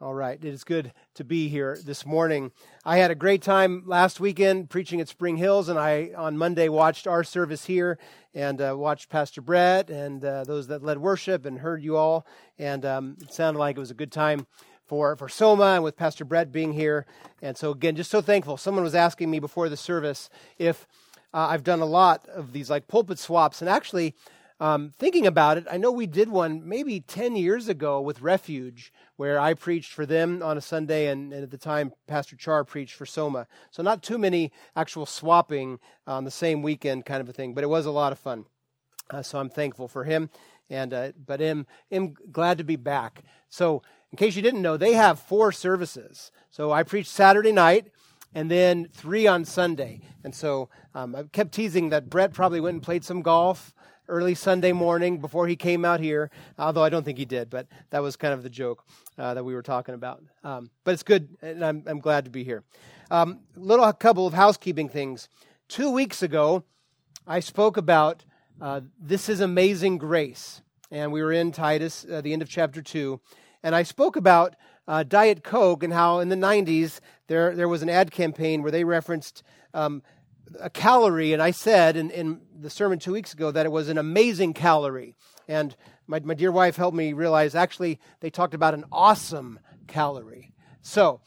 All right. It is good to be here this morning. I had a great time last weekend preaching at Spring Hills, and I, on Monday, watched our service here and uh, watched Pastor Brett and uh, those that led worship and heard you all. And um, it sounded like it was a good time for, for Soma and with Pastor Brett being here. And so, again, just so thankful. Someone was asking me before the service if uh, I've done a lot of these like pulpit swaps. And actually, um, thinking about it, I know we did one maybe 10 years ago with Refuge, where I preached for them on a Sunday, and, and, at the time, Pastor Char preached for Soma. So, not too many actual swapping on the same weekend kind of a thing, but it was a lot of fun. Uh, so, I'm thankful for him, and uh, but am, am glad to be back. So, in case you didn't know, they have four services. So, I preached Saturday night and then three on Sunday. And so um, I kept teasing that Brett probably went and played some golf early Sunday morning before he came out here, although I don't think he did, but that was kind of the joke uh, that we were talking about. Um, but it's good, and I'm, I'm glad to be here. Um, little couple of housekeeping things. Two weeks ago, I spoke about uh, this is amazing grace, and we were in Titus, uh, the end of chapter two, and I spoke about uh, Diet Coke and how in the 90s there there was an ad campaign where they referenced um, a calorie, and I said in, in the sermon two weeks ago that it was an amazing calorie. And my, my dear wife helped me realize actually they talked about an awesome calorie. So,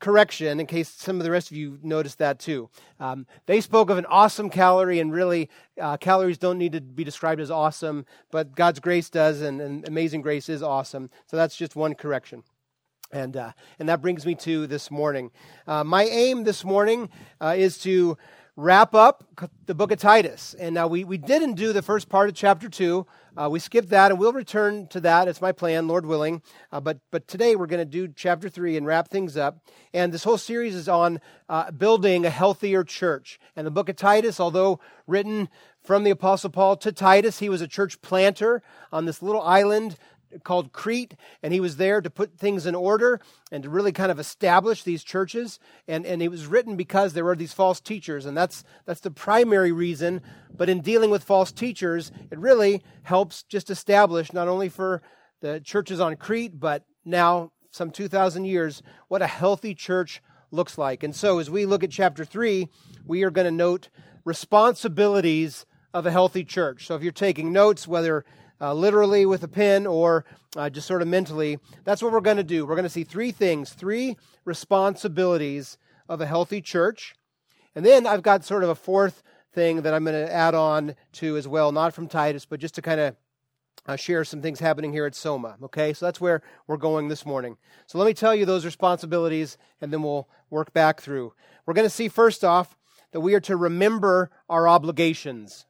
correction, in case some of the rest of you noticed that too. Um, they spoke of an awesome calorie, and really, uh, calories don't need to be described as awesome, but God's grace does, and, and amazing grace is awesome. So that's just one correction. And, uh, and that brings me to this morning. Uh, my aim this morning uh, is to wrap up the book of Titus. And now we, we didn't do the first part of chapter 2. Uh, we skipped that, and we'll return to that. It's my plan, Lord willing. Uh, but, but today we're going to do chapter 3 and wrap things up. And this whole series is on uh, building a healthier church. And the book of Titus, although written from the Apostle Paul to Titus, he was a church planter on this little island called Crete, and he was there to put things in order and to really kind of establish these churches. And, and it was written because there were these false teachers, and that's, that's the primary reason. But in dealing with false teachers, it really helps just establish, not only for the churches on Crete, but now, some 2,000 years, what a healthy church looks like. And so, as we look at chapter 3, we are going to note responsibilities of a healthy church. So, if you're taking notes, whether uh, literally with a pen or uh, just sort of mentally. That's what we're going to do. We're going to see three things, three responsibilities of a healthy church. And then I've got sort of a fourth thing that I'm going to add on to as well, not from Titus, but just to kind of uh, share some things happening here at Soma. Okay, so that's where we're going this morning. So let me tell you those responsibilities, and then we'll work back through. We're going to see first off that we are to remember our obligations.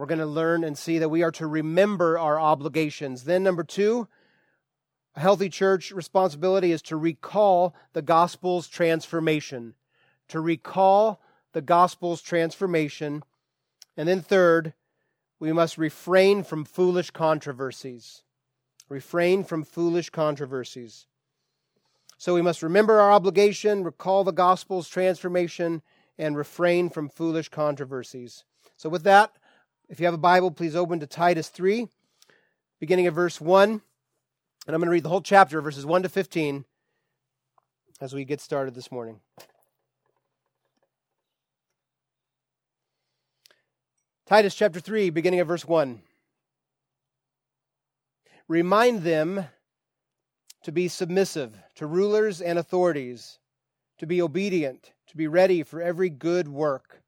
We're going to learn and see that we are to remember our obligations. Then, number two, a healthy church responsibility is to recall the gospel's transformation. To recall the gospel's transformation. And then, third, we must refrain from foolish controversies. Refrain from foolish controversies. So we must remember our obligation, recall the gospel's transformation, and refrain from foolish controversies. So, with that, if you have a Bible, please open to Titus 3, beginning at verse 1. And I'm going to read the whole chapter, verses 1 to 15, as we get started this morning. Titus chapter 3, beginning at verse 1. Remind them to be submissive to rulers and authorities, to be obedient, to be ready for every good work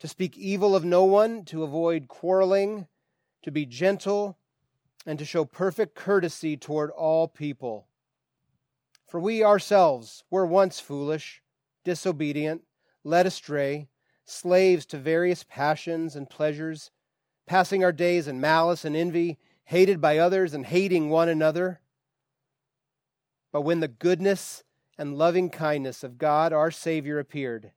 to speak evil of no one, to avoid quarreling, to be gentle, and to show perfect courtesy toward all people. For we ourselves were once foolish, disobedient, led astray, slaves to various passions and pleasures, passing our days in malice and envy, hated by others and hating one another. But when the goodness and loving kindness of God our Savior appeared,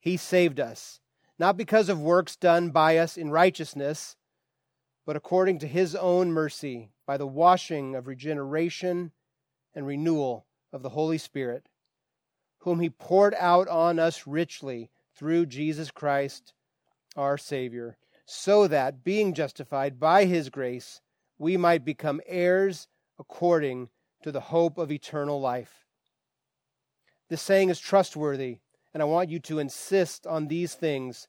He saved us not because of works done by us in righteousness, but according to his own mercy, by the washing of regeneration and renewal of the Holy Spirit, whom he poured out on us richly through Jesus Christ our Savior, so that, being justified by his grace, we might become heirs according to the hope of eternal life. This saying is trustworthy, and I want you to insist on these things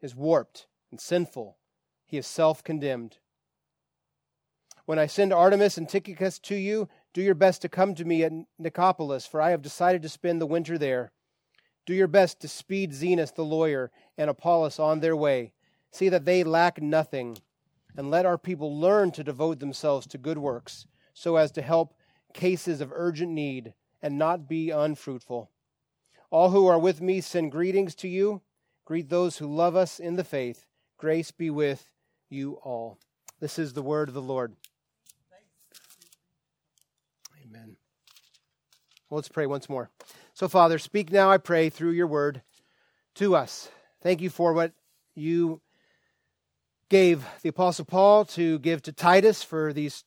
is warped and sinful. He is self condemned. When I send Artemas and Tychicus to you, do your best to come to me at Nicopolis, for I have decided to spend the winter there. Do your best to speed Zenas the lawyer and Apollos on their way. See that they lack nothing, and let our people learn to devote themselves to good works, so as to help cases of urgent need and not be unfruitful. All who are with me send greetings to you. Greet those who love us in the faith. Grace be with you all. This is the word of the Lord. Amen. Well, let's pray once more. So, Father, speak now, I pray, through your word to us. Thank you for what you gave the Apostle Paul to give to Titus for these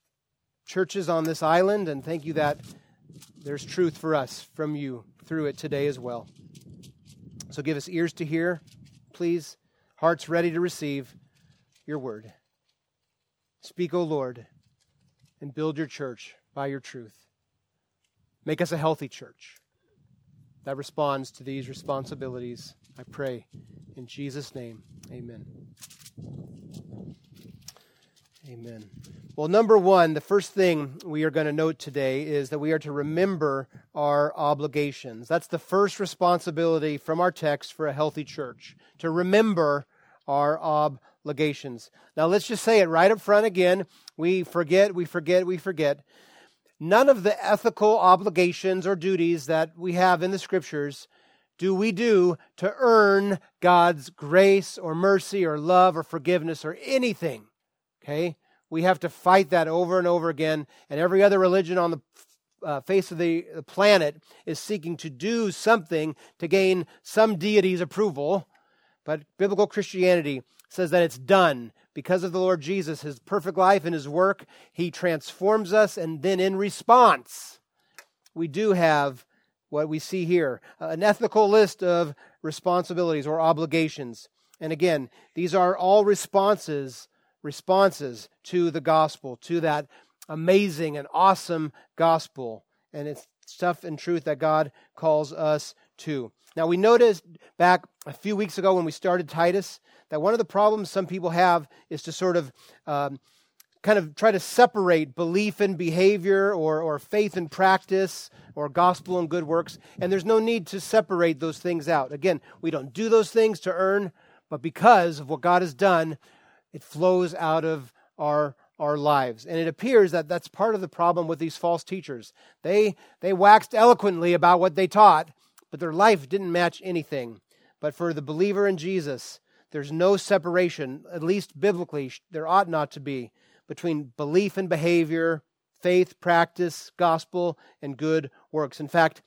churches on this island, and thank you that there's truth for us from you through it today as well. So give us ears to hear, please, hearts ready to receive your word. Speak, O Lord, and build your church by your truth. Make us a healthy church that responds to these responsibilities. I pray in Jesus' name. Amen. Amen. Well, number one, the first thing we are going to note today is that we are to remember our obligations. That's the first responsibility from our text for a healthy church, to remember our obligations. Now, let's just say it right up front again. We forget, we forget, we forget none of the ethical obligations or duties that we have in the scriptures do we do to earn God's grace or mercy or love or forgiveness or anything. Okay? We have to fight that over and over again. And every other religion on the uh, face of the, planet is seeking to do something to gain some deity's approval. But biblical Christianity says that it's done because of the Lord Jesus, his perfect life and his work, he transforms us, and then in response, we do have what we see here an ethical list of responsibilities or obligations. And again, these are all responses responses to the gospel, to that amazing and awesome gospel. And it's stuff and truth that God calls us to. Now, we noticed back a few weeks ago when we started Titus that one of the problems some people have is to sort of um, kind of try to separate belief and behavior or, or faith and practice or gospel and good works. And there's no need to separate those things out. Again, we don't do those things to earn, but because of what God has done, it flows out of our our lives. And it appears that that's part of the problem with these false teachers. They they waxed eloquently about what they taught, but their life didn't match anything. But for the believer in Jesus, there's no separation, at least biblically, there ought not to be, between belief and behavior, faith, practice, gospel, and good works. In fact,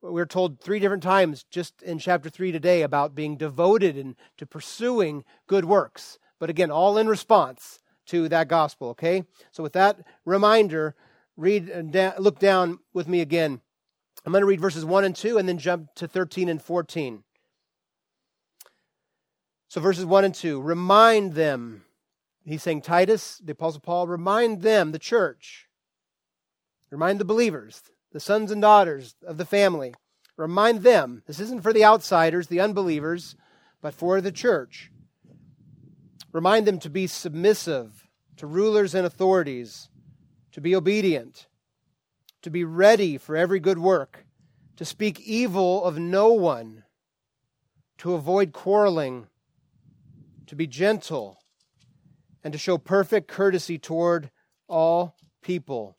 we're told three different times just in chapter 3 today about being devoted and to pursuing good works. But again, all in response to that gospel, okay? So with that reminder, read uh, and look down with me again. I'm going to read verses 1 and 2 and then jump to 13 and 14. So, verses 1 and 2 remind them. He's saying, Titus, the Apostle Paul, remind them, the church, remind the believers, the sons and daughters of the family, remind them. This isn't for the outsiders, the unbelievers, but for the church. Remind them to be submissive to rulers and authorities, to be obedient, to be ready for every good work, to speak evil of no one, to avoid quarreling to be gentle, and to show perfect courtesy toward all people.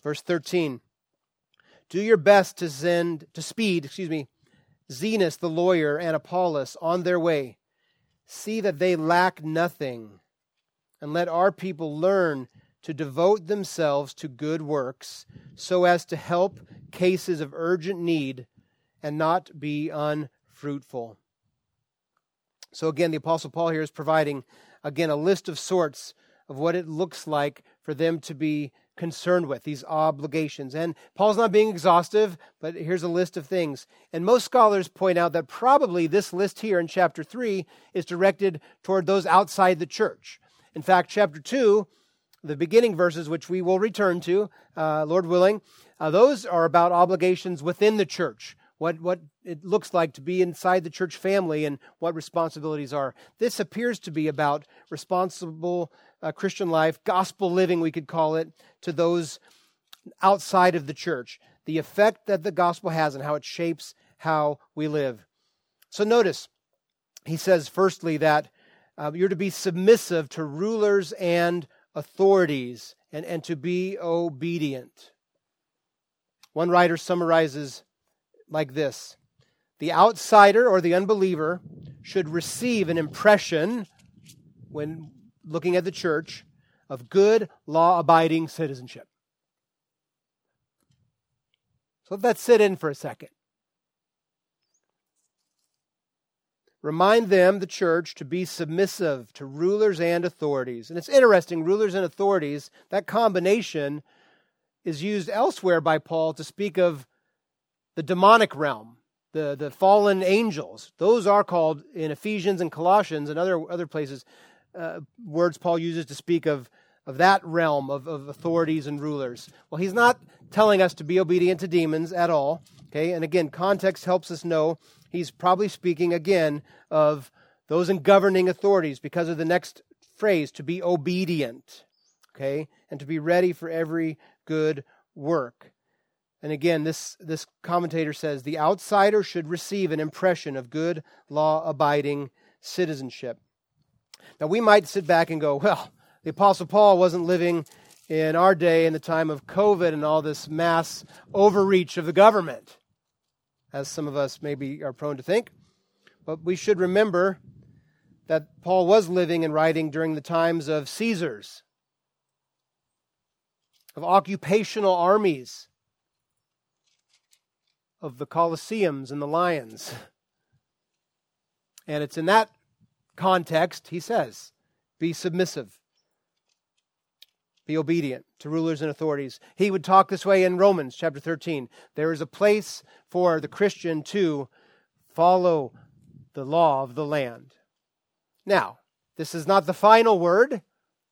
Verse 13 Do your best to send, to speed, excuse me, Zenas the lawyer and Apollos on their way. See that they lack nothing, and let our people learn to devote themselves to good works so as to help cases of urgent need and not be unfruitful. So, again, the Apostle Paul here is providing, again, a list of sorts of what it looks like for them to be concerned with, these obligations. And Paul's not being exhaustive, but here's a list of things. And most scholars point out that probably this list here in chapter 3 is directed toward those outside the church. In fact, chapter 2, the beginning verses, which we will return to, uh, Lord willing, uh, those are about obligations within the church. What, what it looks like to be inside the church family and what responsibilities are. This appears to be about responsible uh, Christian life, gospel living, we could call it, to those outside of the church. The effect that the gospel has and how it shapes how we live. So notice, he says, firstly, that uh, you're to be submissive to rulers and authorities and, and to be obedient. One writer summarizes like this The outsider or the unbeliever should receive an impression when looking at the church of good, law abiding citizenship. So let that sit in for a second. Remind them, the church, to be submissive to rulers and authorities. And it's interesting, rulers and authorities, that combination is used elsewhere by Paul to speak of the demonic realm, the, the fallen angels. Those are called in Ephesians and Colossians and other, other places uh, words Paul uses to speak of, of that realm of, of authorities and rulers. Well, he's not telling us to be obedient to demons at all. Okay, and again, context helps us know he's probably speaking again of those in governing authorities because of the next phrase to be obedient. Okay, and to be ready for every good work. And again, this, this commentator says the outsider should receive an impression of good, law abiding citizenship. Now, we might sit back and go, well, the Apostle Paul wasn't living in our day in the time of COVID and all this mass overreach of the government, as some of us maybe are prone to think. But we should remember that Paul was living and writing during the times of Caesars, of occupational armies, of the Colosseums and the lions. And it's in that context, he says, be submissive, be obedient to rulers and authorities. He would talk this way in Romans chapter 13. There is a place for the Christian to follow the law of the land. Now, this is not the final word,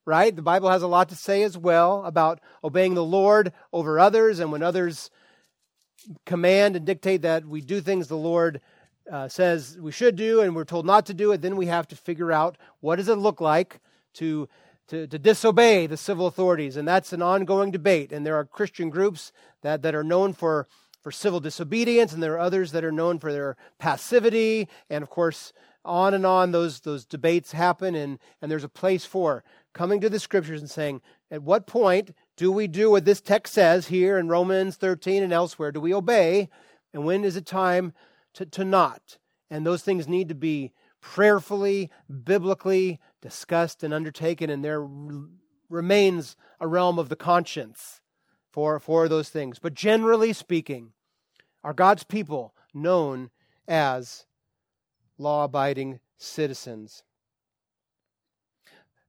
right? The Bible has a lot to say as well about obeying the Lord over others, and when others command and dictate that we do things the Lord uh, says we should do and we're told not to do it, then we have to figure out what does it look like to, to, to disobey the civil authorities. And that's an ongoing debate. And there are Christian groups that, that are known for, for civil disobedience, and there are others that are known for their passivity. And of course, on and on those, those debates happen, and, and there's a place for coming to the scriptures and saying, at what point do we do what this text says here in Romans 13 and elsewhere? Do we obey? And when is it time to, to not. And those things need to be prayerfully, biblically discussed and undertaken, and there remains a realm of the conscience for, for those things. But generally speaking, are God's people known as law abiding citizens?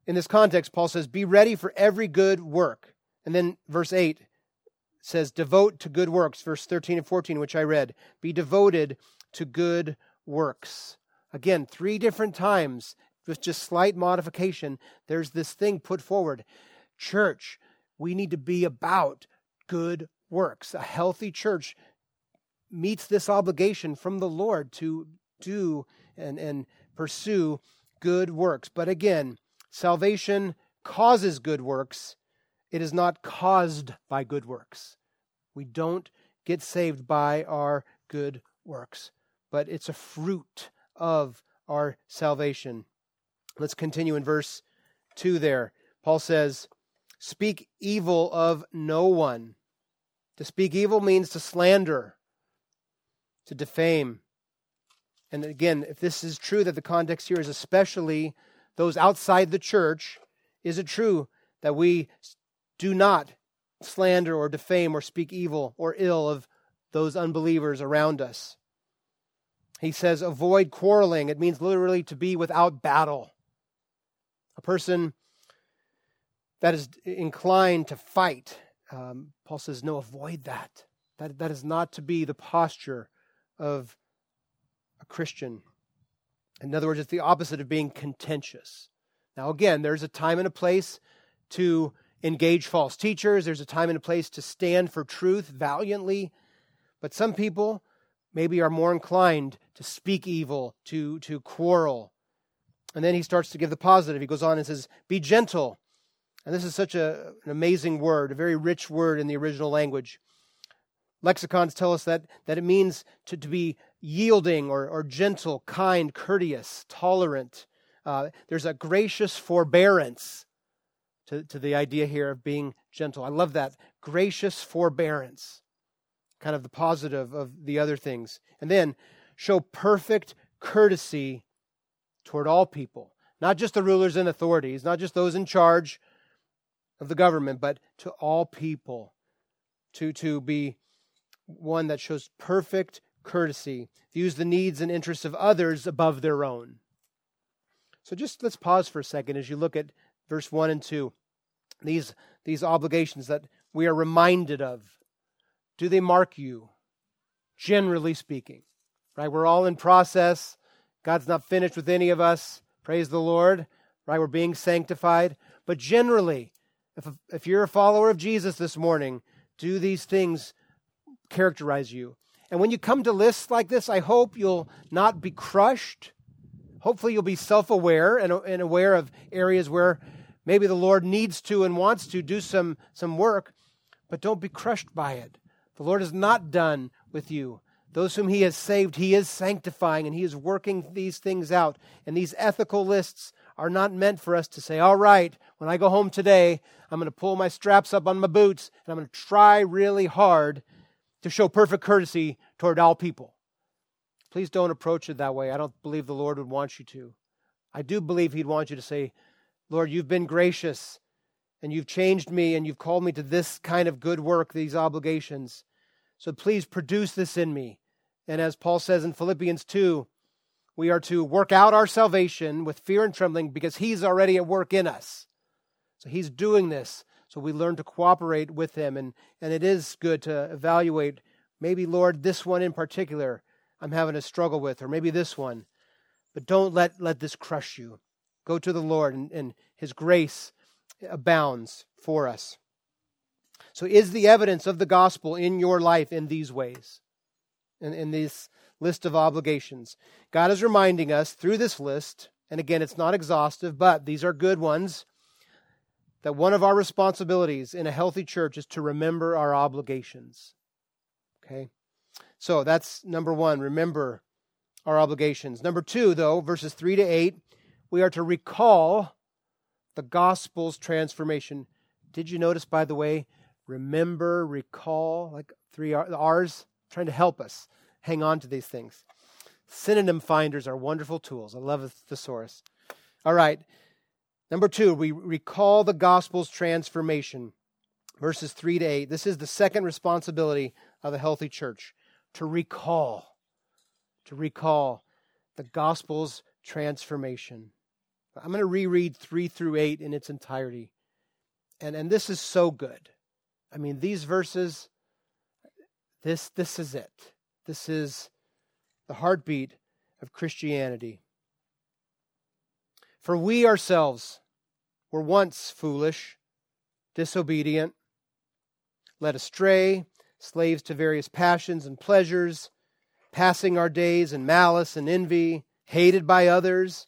In this context, Paul says, Be ready for every good work. And then verse 8 says, Devote to good works, verse 13 and 14, which I read. Be devoted to good works. Again, three different times with just slight modification, there's this thing put forward. Church, we need to be about good works. A healthy church meets this obligation from the Lord to do and, and pursue good works. But again, salvation causes good works, it is not caused by good works. We don't get saved by our good works but it's a fruit of our salvation. Let's continue in verse 2 there. Paul says, Speak evil of no one. To speak evil means to slander, to defame. And again, if this is true that the context here is especially those outside the church, is it true that we do not slander or defame or speak evil or ill of those unbelievers around us. He says, avoid quarreling. It means literally to be without battle. A person that is inclined to fight. Um, Paul says, no, avoid that. That, that is not to be the posture of a Christian. In other words, it's the opposite of being contentious. Now, again, there's a time and a place to engage false teachers, there's a time and a place to stand for truth valiantly. But some people maybe are more inclined to speak evil, to, to quarrel. And then he starts to give the positive. He goes on and says, Be gentle. And this is such a, an amazing word, a very rich word in the original language. Lexicons tell us that, that it means to, to be yielding or, or gentle, kind, courteous, tolerant. Uh, there's a gracious forbearance to, to the idea here of being gentle. I love that. Gracious forbearance, kind of the positive of the other things. And then show perfect courtesy toward all people, not just the rulers and authorities, not just those in charge of the government, but to all people. To, to be one that shows perfect courtesy, views the needs and interests of others above their own. So just let's pause for a second as you look at verse 1 and 2. These, these obligations that we are reminded of. Do they mark you? Generally speaking, right? We're all in process. God's not finished with any of us. Praise the Lord, right? We're being sanctified. But generally, if, if you're a follower of Jesus this morning, do these things characterize you. And when you come to lists like this, I hope you'll not be crushed. Hopefully, you'll be self aware and, and aware of areas where maybe the Lord needs to and wants to do some, some work, but don't be crushed by it. The Lord is not done with you. Those whom He has saved, He is sanctifying and He is working these things out. And these ethical lists are not meant for us to say, all right, when I go home today, I'm going to pull my straps up on my boots and I'm going to try really hard to show perfect courtesy toward all people. Please don't approach it that way. I don't believe the Lord would want you to. I do believe He'd want you to say, Lord, you've been gracious and you've changed me and you've called me to this kind of good work, these obligations. So please produce this in me. And as Paul says in Philippians 2, we are to work out our salvation with fear and trembling because he's already at work in us. So he's doing this so we learn to cooperate with him. And, and it is good to evaluate maybe, Lord, this one in particular I'm having a struggle with, or maybe this one. But don't let, let this crush you. Go to the Lord, and, and his grace abounds for us. So, is the evidence of the gospel in your life in these ways? In, in this list of obligations? God is reminding us through this list, and again, it's not exhaustive, but these are good ones that one of our responsibilities in a healthy church is to remember our obligations. Okay? So that's number one, remember our obligations. Number two, though, verses 3 to 8, we are to recall the gospel's transformation. Did you notice, by the way, remember, recall, like three R's, trying to help us hang on to these things. Synonym finders are wonderful tools. I love a thesaurus. All right. Number two, we recall the gospel's transformation. Verses 3 to 8. This is the second responsibility of a healthy church to recall, to recall the gospel's transformation. I'm going to reread 3 through 8 in its entirety. And, and this is so good. I mean, these verses, this, this is it. This is the heartbeat of Christianity. For we ourselves, were once foolish, disobedient, led astray, slaves to various passions and pleasures, passing our days in malice and envy, hated by others,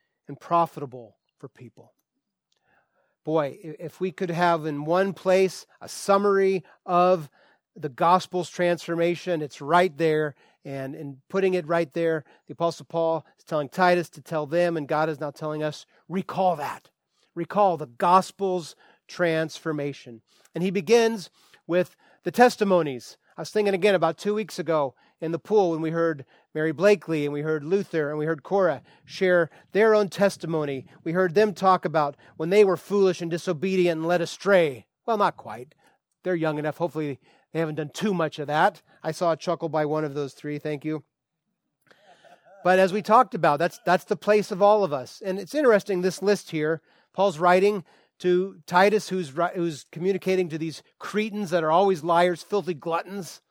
and profitable for people. Boy, if we could have in one place a summary of the gospel's transformation, it's right there. And in putting it right there, the Apostle Paul is telling Titus to tell them, and God is now telling us, recall that. Recall the gospel's transformation. And he begins with the testimonies. I was thinking again about two weeks ago in the pool when we heard Mary Blakely and we heard Luther and we heard Cora share their own testimony. We heard them talk about when they were foolish and disobedient and led astray. Well, not quite. They're young enough. Hopefully, they haven't done too much of that. I saw a chuckle by one of those three. Thank you. But as we talked about, that's, that's the place of all of us. And it's interesting, this list here. Paul's writing to Titus, who's, who's communicating to these Cretans that are always liars, filthy gluttons.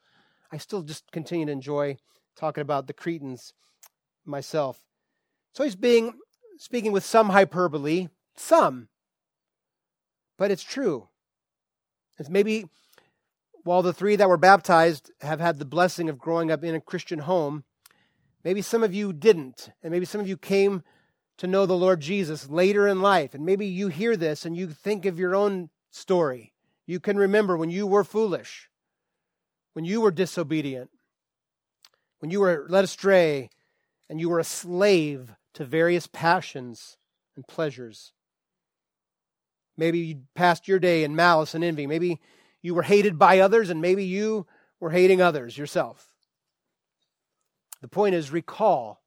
I still just continue to enjoy talking about the Cretans myself. So he's being speaking with some hyperbole, some, but it's true. It's maybe while the three that were baptized have had the blessing of growing up in a Christian home, maybe some of you didn't, and maybe some of you came to know the Lord Jesus later in life, and maybe you hear this and you think of your own story. You can remember when you were foolish, when you were disobedient, when you were led astray, and you were a slave to various passions and pleasures. Maybe you passed your day in malice and envy. Maybe you were hated by others, and maybe you were hating others yourself. The point is, recall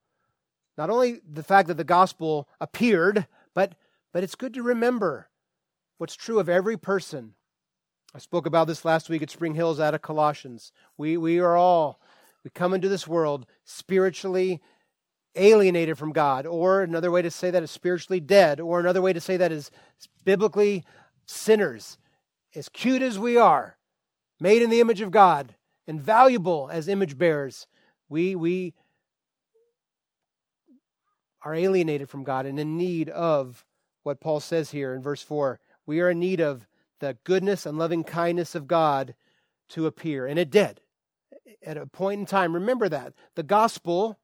not only the fact that the gospel appeared, but, but it's good to remember what's true of every person. I spoke about this last week at Spring Hills out of Colossians. We, we are all, we come into this world spiritually alienated from God, or another way to say that is spiritually dead, or another way to say that is biblically sinners as cute as we are, made in the image of God, and valuable as image bearers, we, we are alienated from God and in need of what Paul says here in verse 4. We are in need of the goodness and loving kindness of God to appear. And it did at a point in time. Remember that. The gospel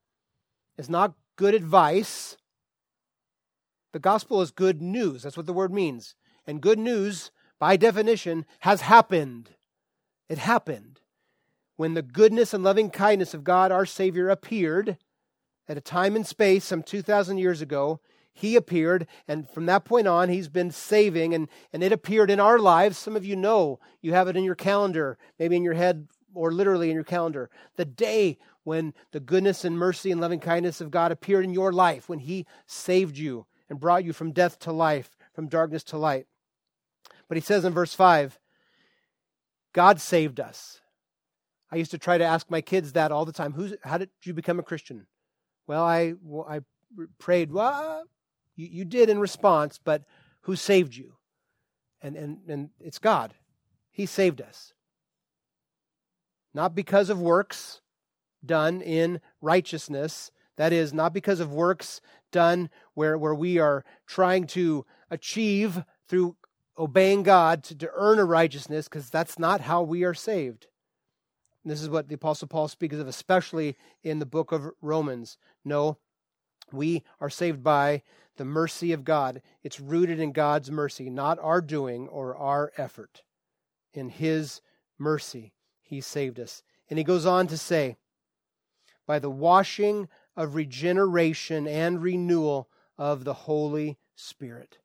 is not good advice, the gospel is good news. That's what the word means. And good news by definition, has happened. It happened. When the goodness and loving kindness of God, our Savior, appeared at a time and space some 2,000 years ago, he appeared, and from that point on, he's been saving, and, and it appeared in our lives. Some of you know, you have it in your calendar, maybe in your head, or literally in your calendar. The day when the goodness and mercy and loving kindness of God appeared in your life, when he saved you and brought you from death to life, from darkness to light. But he says in verse 5, God saved us. I used to try to ask my kids that all the time. Who's, how did you become a Christian? Well, I, well, I prayed, well, you, you did in response, but who saved you? And, and, and it's God. He saved us. Not because of works done in righteousness, that is, not because of works done where, where we are trying to achieve through obeying God to, to earn a righteousness, because that's not how we are saved. And this is what the Apostle Paul speaks of, especially in the book of Romans. No, we are saved by the mercy of God. It's rooted in God's mercy, not our doing or our effort. In His mercy, He saved us. And he goes on to say, by the washing of regeneration and renewal of the Holy Spirit.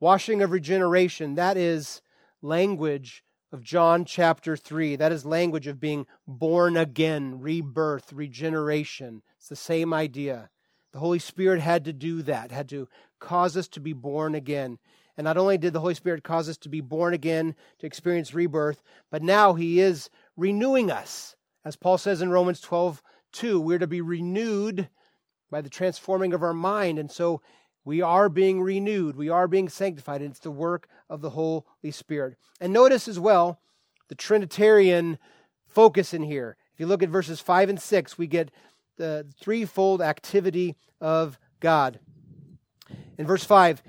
Washing of regeneration, that is language of John chapter 3. That is language of being born again, rebirth, regeneration. It's the same idea. The Holy Spirit had to do that, had to cause us to be born again. And not only did the Holy Spirit cause us to be born again, to experience rebirth, but now He is renewing us. As Paul says in Romans 12, 2, we're to be renewed by the transforming of our mind. And so we are being renewed. We are being sanctified. And it's the work of the Holy Spirit. And notice as well the Trinitarian focus in here. If you look at verses 5 and 6, we get the threefold activity of God. In verse 5,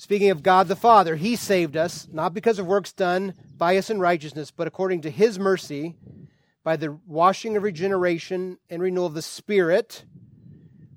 speaking of God the Father, He saved us, not because of works done by us in righteousness, but according to His mercy, by the washing of regeneration and renewal of the Spirit,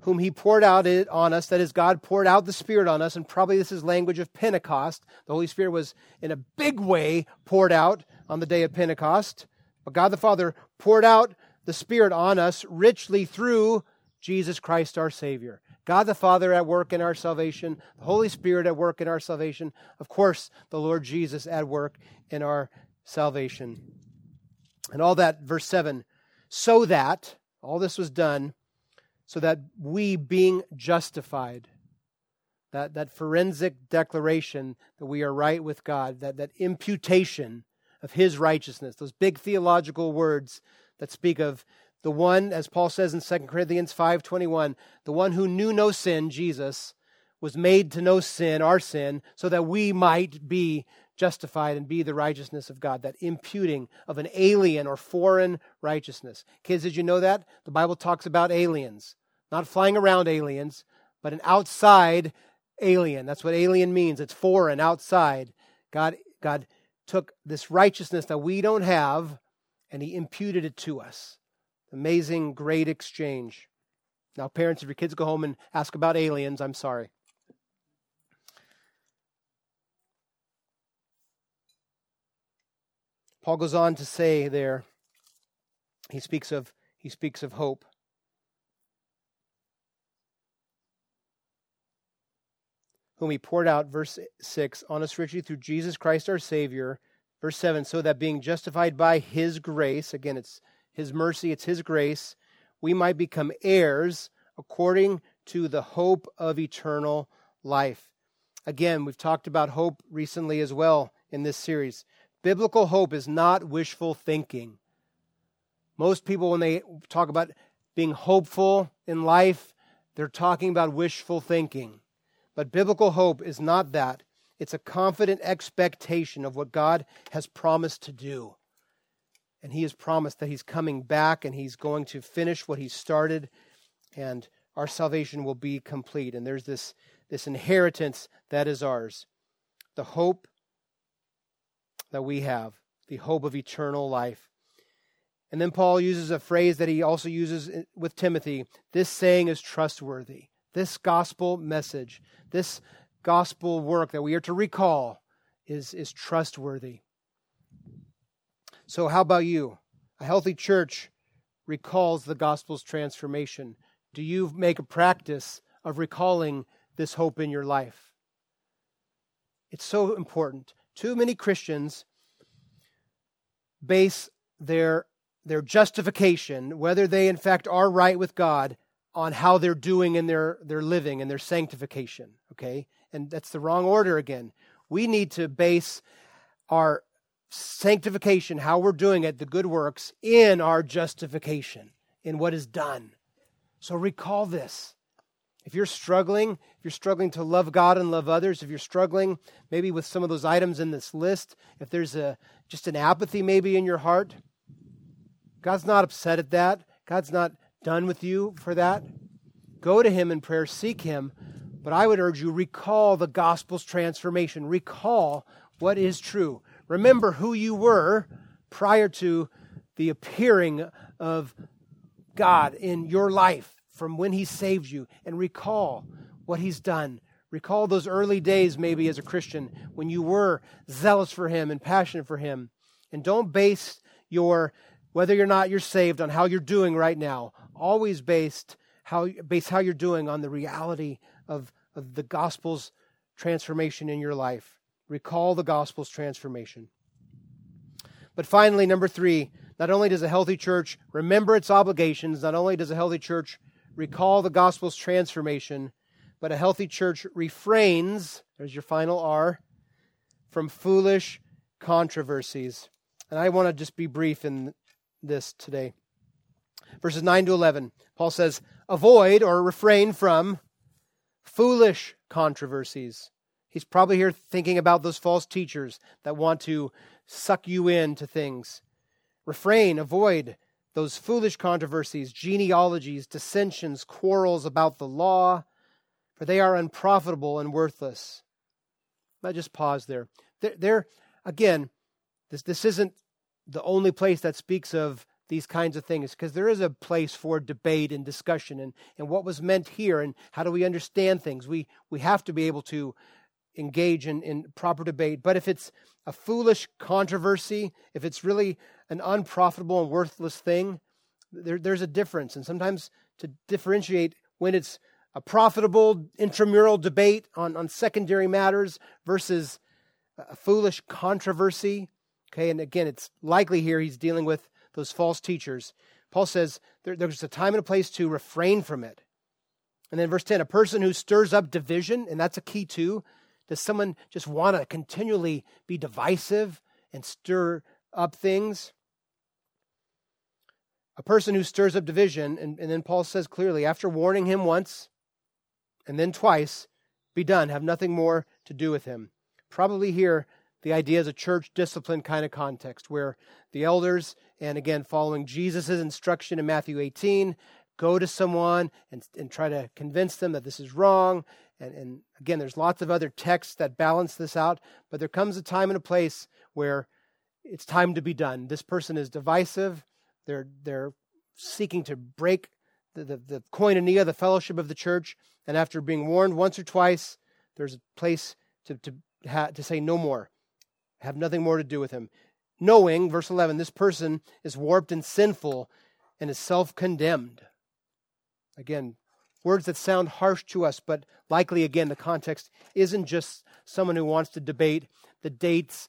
whom He poured out on us. That is, God poured out the Spirit on us, and probably this is language of Pentecost. The Holy Spirit was in a big way poured out on the day of Pentecost. But God the Father poured out the Spirit on us richly through Jesus Christ our Savior. God the Father at work in our salvation, the Holy Spirit at work in our salvation, of course, the Lord Jesus at work in our salvation. And all that, verse 7, so that, all this was done, so that we being justified, that, that forensic declaration that we are right with God, that, that imputation of his righteousness, those big theological words that speak of the one as Paul says in 2 Corinthians 5:21, the one who knew no sin, Jesus, was made to know sin, our sin, so that we might be justified and be the righteousness of God, that imputing of an alien or foreign righteousness. Kids, did you know that? The Bible talks about aliens, not flying around aliens, but an outside alien. That's what alien means. It's foreign, outside. God, God took this righteousness that we don't have and he imputed it to us. Amazing, great exchange. Now, parents, if your kids go home and ask about aliens, I'm sorry. Paul goes on to say there, he speaks of, he speaks of hope. whom he poured out, verse 6, on us richly through Jesus Christ our Savior. Verse 7, so that being justified by his grace, again, it's his mercy, it's his grace, we might become heirs according to the hope of eternal life. Again, we've talked about hope recently as well in this series. Biblical hope is not wishful thinking. Most people, when they talk about being hopeful in life, they're talking about wishful thinking. But biblical hope is not that. It's a confident expectation of what God has promised to do. And He has promised that He's coming back and He's going to finish what He started, and our salvation will be complete. And there's this, this inheritance that is ours the hope that we have, the hope of eternal life. And then Paul uses a phrase that he also uses with Timothy this saying is trustworthy. This gospel message, this gospel work that we are to recall is, is trustworthy. So, how about you? A healthy church recalls the gospel's transformation. Do you make a practice of recalling this hope in your life? It's so important. Too many Christians base their, their justification, whether they in fact are right with God, on how they're doing in their, their living and their sanctification. Okay? And that's the wrong order again. We need to base our sanctification, how we're doing it, the good works, in our justification, in what is done. So recall this. If you're struggling, if you're struggling to love God and love others, if you're struggling maybe with some of those items in this list, if there's a just an apathy maybe in your heart, God's not upset at that. God's not done with you for that, go to Him in prayer, seek Him. But I would urge you, recall the gospel's transformation. Recall what is true. Remember who you were prior to the appearing of God in your life from when He saved you, and recall what He's done. Recall those early days, maybe as a Christian, when you were zealous for Him and passionate for Him. And don't base your whether you're not you're saved on how you're doing right now always based how base how you're doing on the reality of, of the gospel's transformation in your life. Recall the gospel's transformation. But finally, number three, not only does a healthy church remember its obligations, not only does a healthy church recall the gospel's transformation, but a healthy church refrains, there's your final R, from foolish controversies. And I want to just be brief in this today verses 9 to 11. Paul says, Avoid or refrain from foolish controversies. He's probably here thinking about those false teachers that want to suck you into things. Refrain, avoid those foolish controversies, genealogies, dissensions, quarrels about the law, for they are unprofitable and worthless. I just pause there. There, there again, this, this isn't the only place that speaks of these kinds of things because there is a place for debate and discussion and, and what was meant here and how do we understand things. We, we have to be able to engage in, in proper debate. But if it's a foolish controversy, if it's really an unprofitable and worthless thing, there, there's a difference. And sometimes to differentiate when it's a profitable intramural debate on, on secondary matters versus a foolish controversy. Okay, and again, it's likely here he's dealing with those false teachers. Paul says there, there's a time and a place to refrain from it. And then verse 10 a person who stirs up division, and that's a key too. Does someone just want to continually be divisive and stir up things? A person who stirs up division, and, and then Paul says clearly, after warning him once and then twice, be done, have nothing more to do with him. Probably here, the idea is a church discipline kind of context where the elders, and again, following Jesus' instruction in Matthew 18, go to someone and, and try to convince them that this is wrong and, and again, there's lots of other texts that balance this out, but there comes a time and a place where it's time to be done. This person is divisive. They're, they're seeking to break the, the, the koinonia, the fellowship of the church. And after being warned once or twice, there's a place to, to, ha- to say no more, have nothing more to do with him. Knowing, verse 11, this person is warped and sinful and is self condemned. Again, words that sound harsh to us, but likely, again, the context isn't just someone who wants to debate the dates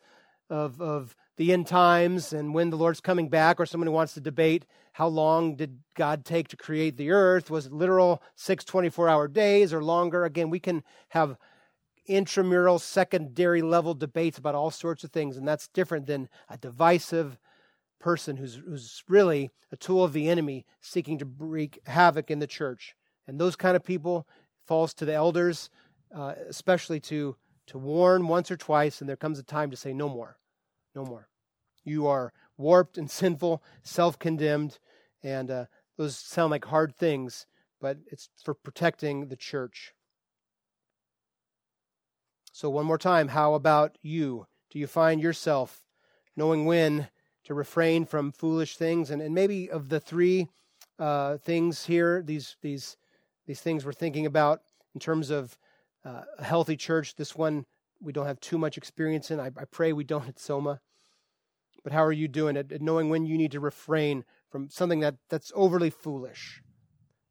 of, of the end times and when the Lord's coming back, or someone who wants to debate how long did God take to create the earth? Was it literal six 24 hour days or longer? Again, we can have intramural, secondary level debates about all sorts of things, and that's different than a divisive person who's, who's really a tool of the enemy seeking to wreak havoc in the church. And those kind of people falls to the elders, uh, especially to to warn once or twice, and there comes a time to say no more, no more. You are warped and sinful, self-condemned, and uh, those sound like hard things, but it's for protecting the church. So one more time, how about you? Do you find yourself knowing when to refrain from foolish things, and, and maybe of the three uh, things here, these these these things we're thinking about in terms of uh, a healthy church. This one we don't have too much experience in. I, I pray we don't at Soma. But how are you doing at, knowing when you need to refrain from something that, that's overly foolish?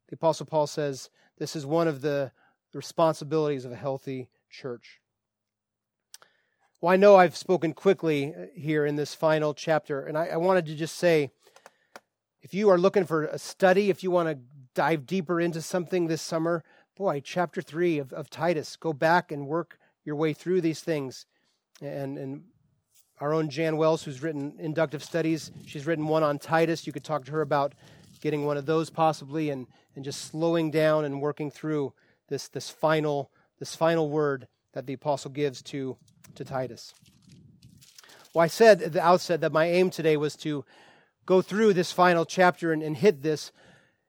The Apostle Paul says this is one of the, the responsibilities of a healthy church. Well, I know I've spoken quickly uh, here in this final chapter, and I, I wanted to just say if you are looking for a study, if you want to dive deeper into something this summer, boy, chapter three of, of Titus, go back and work your way through these things. And, and our own Jan Wells, who's written inductive studies, she's written one on Titus. You could talk to her about getting one of those possibly and, and just slowing down and working through this, this, final, this final word that the apostle gives to, to Titus. Well, I said at the outset that my aim today was to go through this final chapter and, and hit this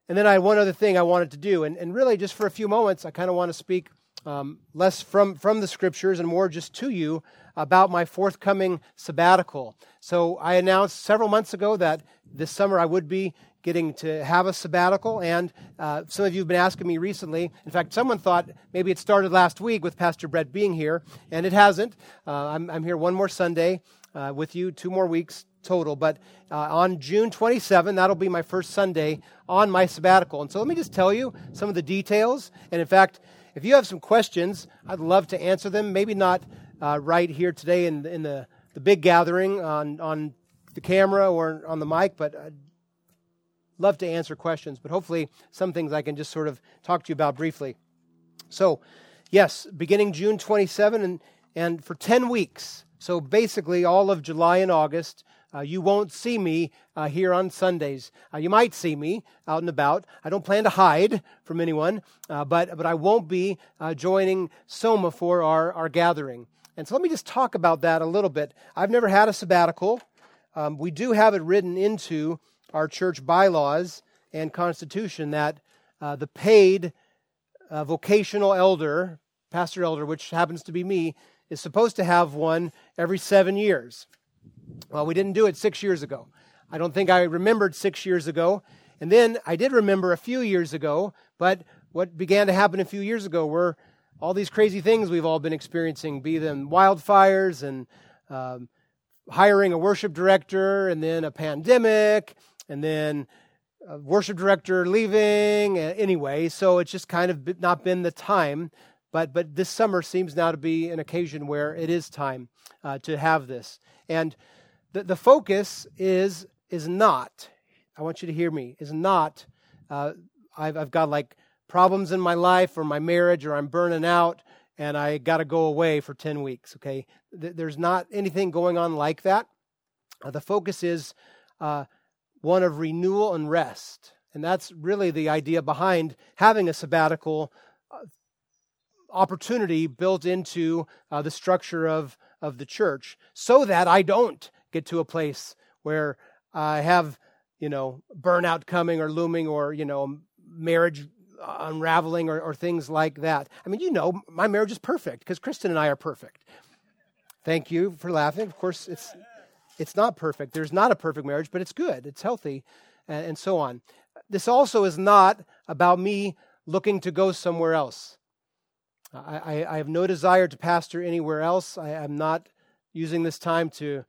and then I had one other thing I wanted to do. And, and really, just for a few moments, I kind of want to speak um, less from, from the scriptures and more just to you about my forthcoming sabbatical. So I announced several months ago that this summer I would be getting to have a sabbatical. And uh, some of you have been asking me recently. In fact, someone thought maybe it started last week with Pastor Brett being here, and it hasn't. Uh, I'm, I'm here one more Sunday uh, with you, two more weeks total. But uh, on June 27, that'll be my first Sunday on my sabbatical. And so let me just tell you some of the details. And in fact, if you have some questions, I'd love to answer them. Maybe not uh, right here today in, in the, the big gathering on, on the camera or on the mic, but I'd love to answer questions. But hopefully, some things I can just sort of talk to you about briefly. So, yes, beginning June 27 and, and for 10 weeks, so basically all of July and August, uh, you won't see me uh, here on Sundays. Uh, you might see me out and about. I don't plan to hide from anyone, uh, but, but I won't be uh, joining Soma for our, our gathering. And so let me just talk about that a little bit. I've never had a sabbatical. Um, we do have it written into our church bylaws and constitution that uh, the paid vocational elder, pastor elder, which happens to be me, is supposed to have one every seven years. Well, we didn't do it six years ago. I don't think I remembered six years ago. And then I did remember a few years ago, but what began to happen a few years ago were all these crazy things we've all been experiencing, be them wildfires and um, hiring a worship director, and then a pandemic, and then a worship director leaving. Anyway, so it's just kind of not been the time. But, but this summer seems now to be an occasion where it is time uh, to have this. And the, the focus is, is not, I want you to hear me, is not, uh, I've, I've got like problems in my life or my marriage or I'm burning out and I got to go away for 10 weeks, okay? There's not anything going on like that. Uh, the focus is uh, one of renewal and rest. And that's really the idea behind having a sabbatical uh, opportunity built into uh, the structure of, of the church so that I don't get to a place where I have, you know, burnout coming or looming or, you know, marriage unraveling or, or things like that. I mean, you know, my marriage is perfect because Kristen and I are perfect. Thank you for laughing. Of course, it's it's not perfect. There's not a perfect marriage, but it's good. It's healthy, and, and so on. This also is not about me looking to go somewhere else. I, I, I have no desire to pastor anywhere else. I, am not using this time to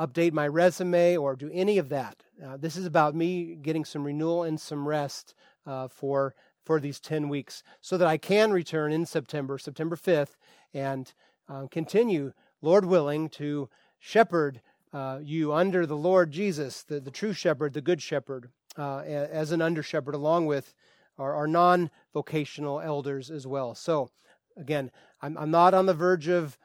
update my resume or do any of that. Uh, this is about me getting some renewal and some rest uh, for for these 10 weeks so that I can return in September, September 5th, and uh, continue, Lord willing, to shepherd uh, you under the Lord Jesus, the, the true shepherd, the good shepherd, uh, as an under shepherd, along with our, our non vocational elders as well. So, again, I'm, I'm not on the verge of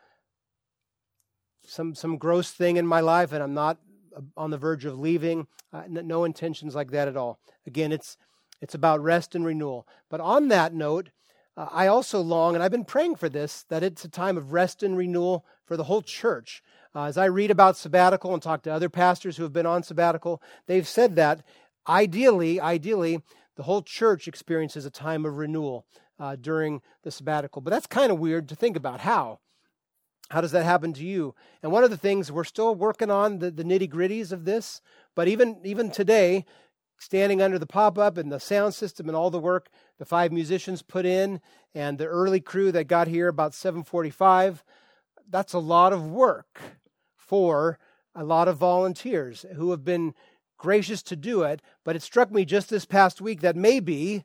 some, some gross thing in my life, and I'm not uh, on the verge of leaving. Uh, no intentions like that at all. Again, it's it's about rest and renewal. But on that note, uh, I also long, and I've been praying for this, that it's a time of rest and renewal for the whole church. Uh, as I read about sabbatical and talk to other pastors who have been on sabbatical, they've said that ideally, ideally, the whole church experiences a time of renewal uh, during the sabbatical. But that's kind of weird to think about. How? How does that happen to you? And one of the things we're still working on the, the nitty gritties of this, but even even today, standing under the pop up and the sound system and all the work the five musicians put in and the early crew that got here about 745 that's a lot of work for a lot of volunteers who have been gracious to do it but it struck me just this past week that maybe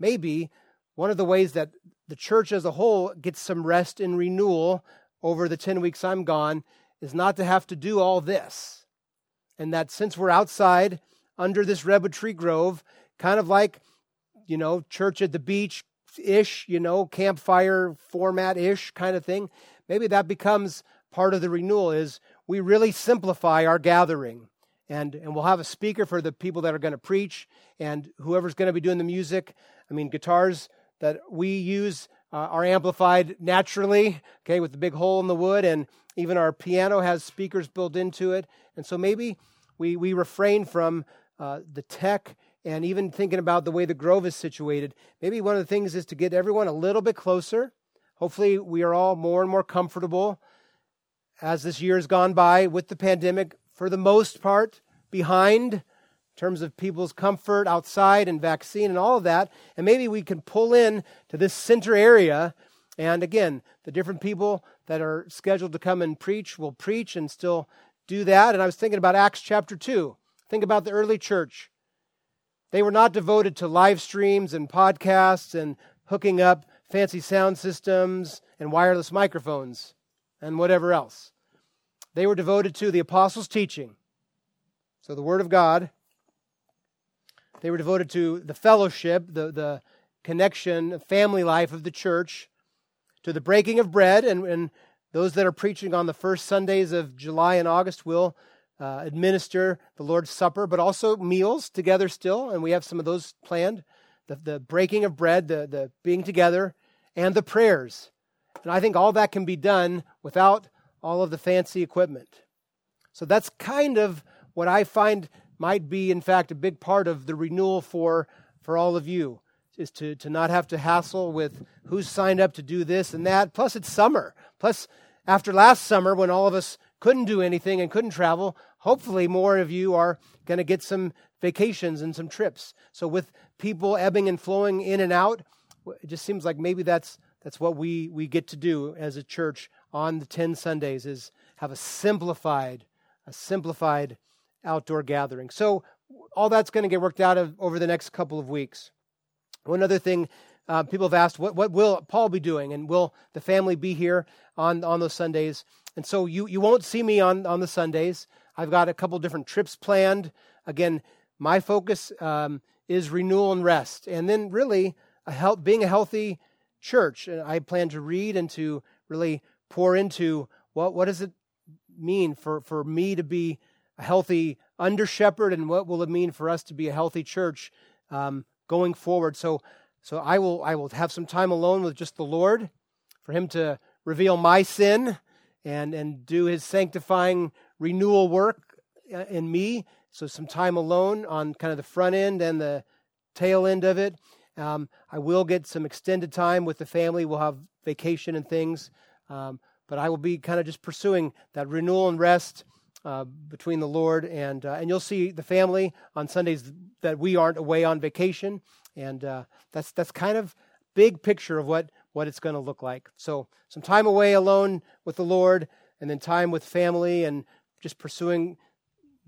maybe one of the ways that the church as a whole gets some rest and renewal over the 10 weeks I'm gone is not to have to do all this and that since we're outside under this redwood tree grove, kind of like, you know, church at the beach ish, you know, campfire format ish kind of thing. Maybe that becomes part of the renewal is we really simplify our gathering. And, and we'll have a speaker for the people that are going to preach and whoever's going to be doing the music. I mean, guitars that we use uh, are amplified naturally, okay, with the big hole in the wood, and even our piano has speakers built into it. And so maybe we, we refrain from uh, the tech, and even thinking about the way the Grove is situated, maybe one of the things is to get everyone a little bit closer. Hopefully, we are all more and more comfortable as this year has gone by with the pandemic, for the most part, behind in terms of people's comfort outside and vaccine and all of that. And maybe we can pull in to this center area. And again, the different people that are scheduled to come and preach will preach and still do that. And I was thinking about Acts chapter 2. Think about the early church. They were not devoted to live streams and podcasts and hooking up fancy sound systems and wireless microphones and whatever else. They were devoted to the apostles' teaching. So, the Word of God. They were devoted to the fellowship, the, the connection, family life of the church, to the breaking of bread. And, and those that are preaching on the first Sundays of July and August will uh, administer the Lord's Supper, but also meals together still, and we have some of those planned. The, the breaking of bread, the, the being together, and the prayers. And I think all that can be done without all of the fancy equipment. So that's kind of what I find might be, in fact, a big part of the renewal for, for all of you is to, to not have to hassle with who's signed up to do this and that. Plus, it's summer. Plus, after last summer, when all of us couldn't do anything and couldn't travel, hopefully more of you are going to get some vacations and some trips. So, with people ebbing and flowing in and out, it just seems like maybe that's that's what we, we get to do as a church on the 10 Sundays is have a simplified, a simplified outdoor gathering. So all that's going to get worked out of, over the next couple of weeks. One other thing, uh, people have asked, what, what will Paul be doing? And will the family be here on, on those Sundays? And so you, you won't see me on, on the Sundays. I've got a couple different trips planned. Again, my focus um, is renewal and rest. And then really a help, being a healthy church. And I plan to read and to really pour into what, what does it mean for, for me to be a healthy under shepherd and what will it mean for us to be a healthy church um, going forward. So, so I will I will have some time alone with just the Lord for Him to reveal my sin and and do His sanctifying renewal work uh, in me. So some time alone on kind of the front end and the tail end of it. Um, I will get some extended time with the family. We'll have vacation and things. Um, but I will be kind of just pursuing that renewal and rest uh, between the Lord and uh, and you'll see the family on Sundays that we aren't away on vacation, and uh, that's that's kind of big picture of what what it's going to look like. So some time away alone with the Lord, and then time with family, and just pursuing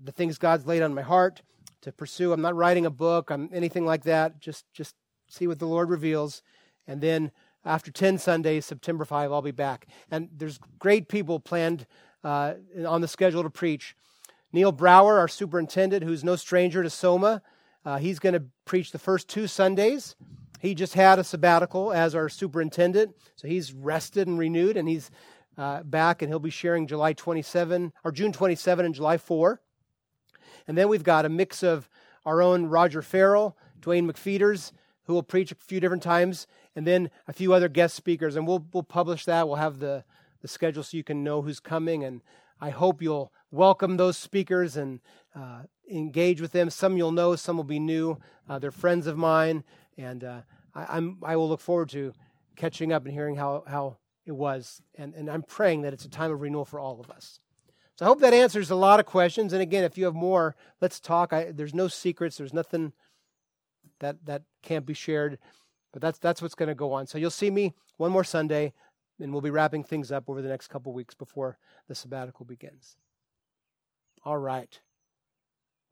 the things God's laid on my heart to pursue. I'm not writing a book, I'm anything like that. Just just see what the Lord reveals. And then after 10 Sundays, September 5, I'll be back. And there's great people planned uh, on the schedule to preach. Neil Brower, our superintendent, who's no stranger to Soma, uh, he's going to preach the first two Sundays. He just had a sabbatical as our superintendent, so he's rested and renewed, and he's uh, back, and he'll be sharing July 27 or June 27 and July 4. And then we've got a mix of our own Roger Farrell, Dwayne McFeeters, who will preach a few different times, and then a few other guest speakers. And we'll we'll publish that. We'll have the the schedule so you can know who's coming. And I hope you'll welcome those speakers and uh, engage with them. Some you'll know, some will be new. Uh, they're friends of mine, and uh, I, am I will look forward to catching up and hearing how how it was. And and I'm praying that it's a time of renewal for all of us. So I hope that answers a lot of questions. And again, if you have more, let's talk. I, there's no secrets. There's nothing that that can't be shared. But that's that's what's going to go on. So you'll see me one more Sunday, and we'll be wrapping things up over the next couple weeks before the sabbatical begins. All right.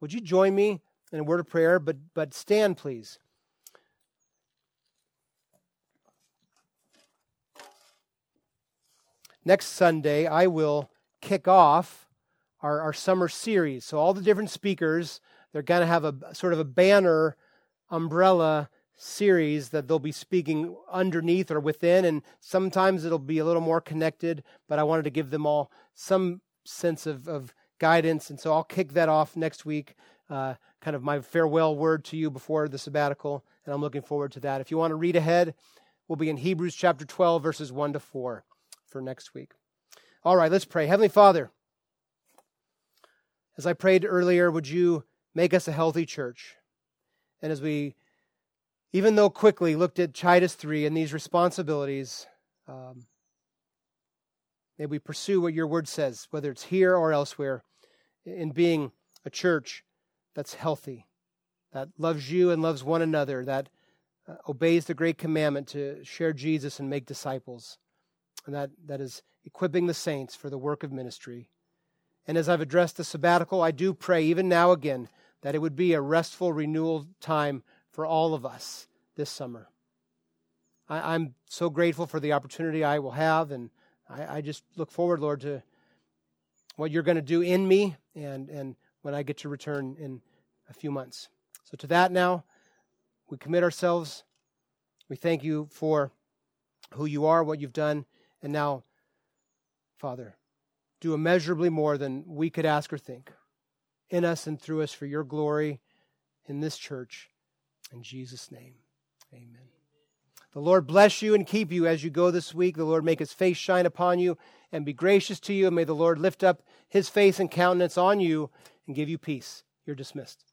Would you join me in a word of prayer? But but stand, please. Next Sunday, I will kick off our, our summer series. So all the different speakers, they're going to have a sort of a banner umbrella series that they'll be speaking underneath or within, and sometimes it'll be a little more connected, but I wanted to give them all some sense of, of guidance, and so I'll kick that off next week, uh, kind of my farewell word to you before the sabbatical, and I'm looking forward to that. If you want to read ahead, we'll be in Hebrews chapter 12, verses 1 to 4 for next week. All right, let's pray. Heavenly Father, as I prayed earlier, would you make us a healthy church? And as we, even though quickly looked at Titus 3 and these responsibilities, um, may we pursue what your word says, whether it's here or elsewhere, in being a church that's healthy, that loves you and loves one another, that uh, obeys the great commandment to share Jesus and make disciples, and that, that is equipping the saints for the work of ministry. And as I've addressed the sabbatical, I do pray, even now again, that it would be a restful renewal time for all of us this summer. I, am so grateful for the opportunity I will have, and I, I just look forward, Lord, to what you're going to do in me and, and when I get to return in a few months. So, to that now, we commit ourselves. We thank you for who you are, what you've done, and now, Father, do immeasurably more than we could ask or think in us and through us for your glory in this church. In Jesus' name, amen. The Lord bless you and keep you as you go this week. The Lord make his face shine upon you and be gracious to you. And may the Lord lift up his face and countenance on you and give you peace. You're dismissed.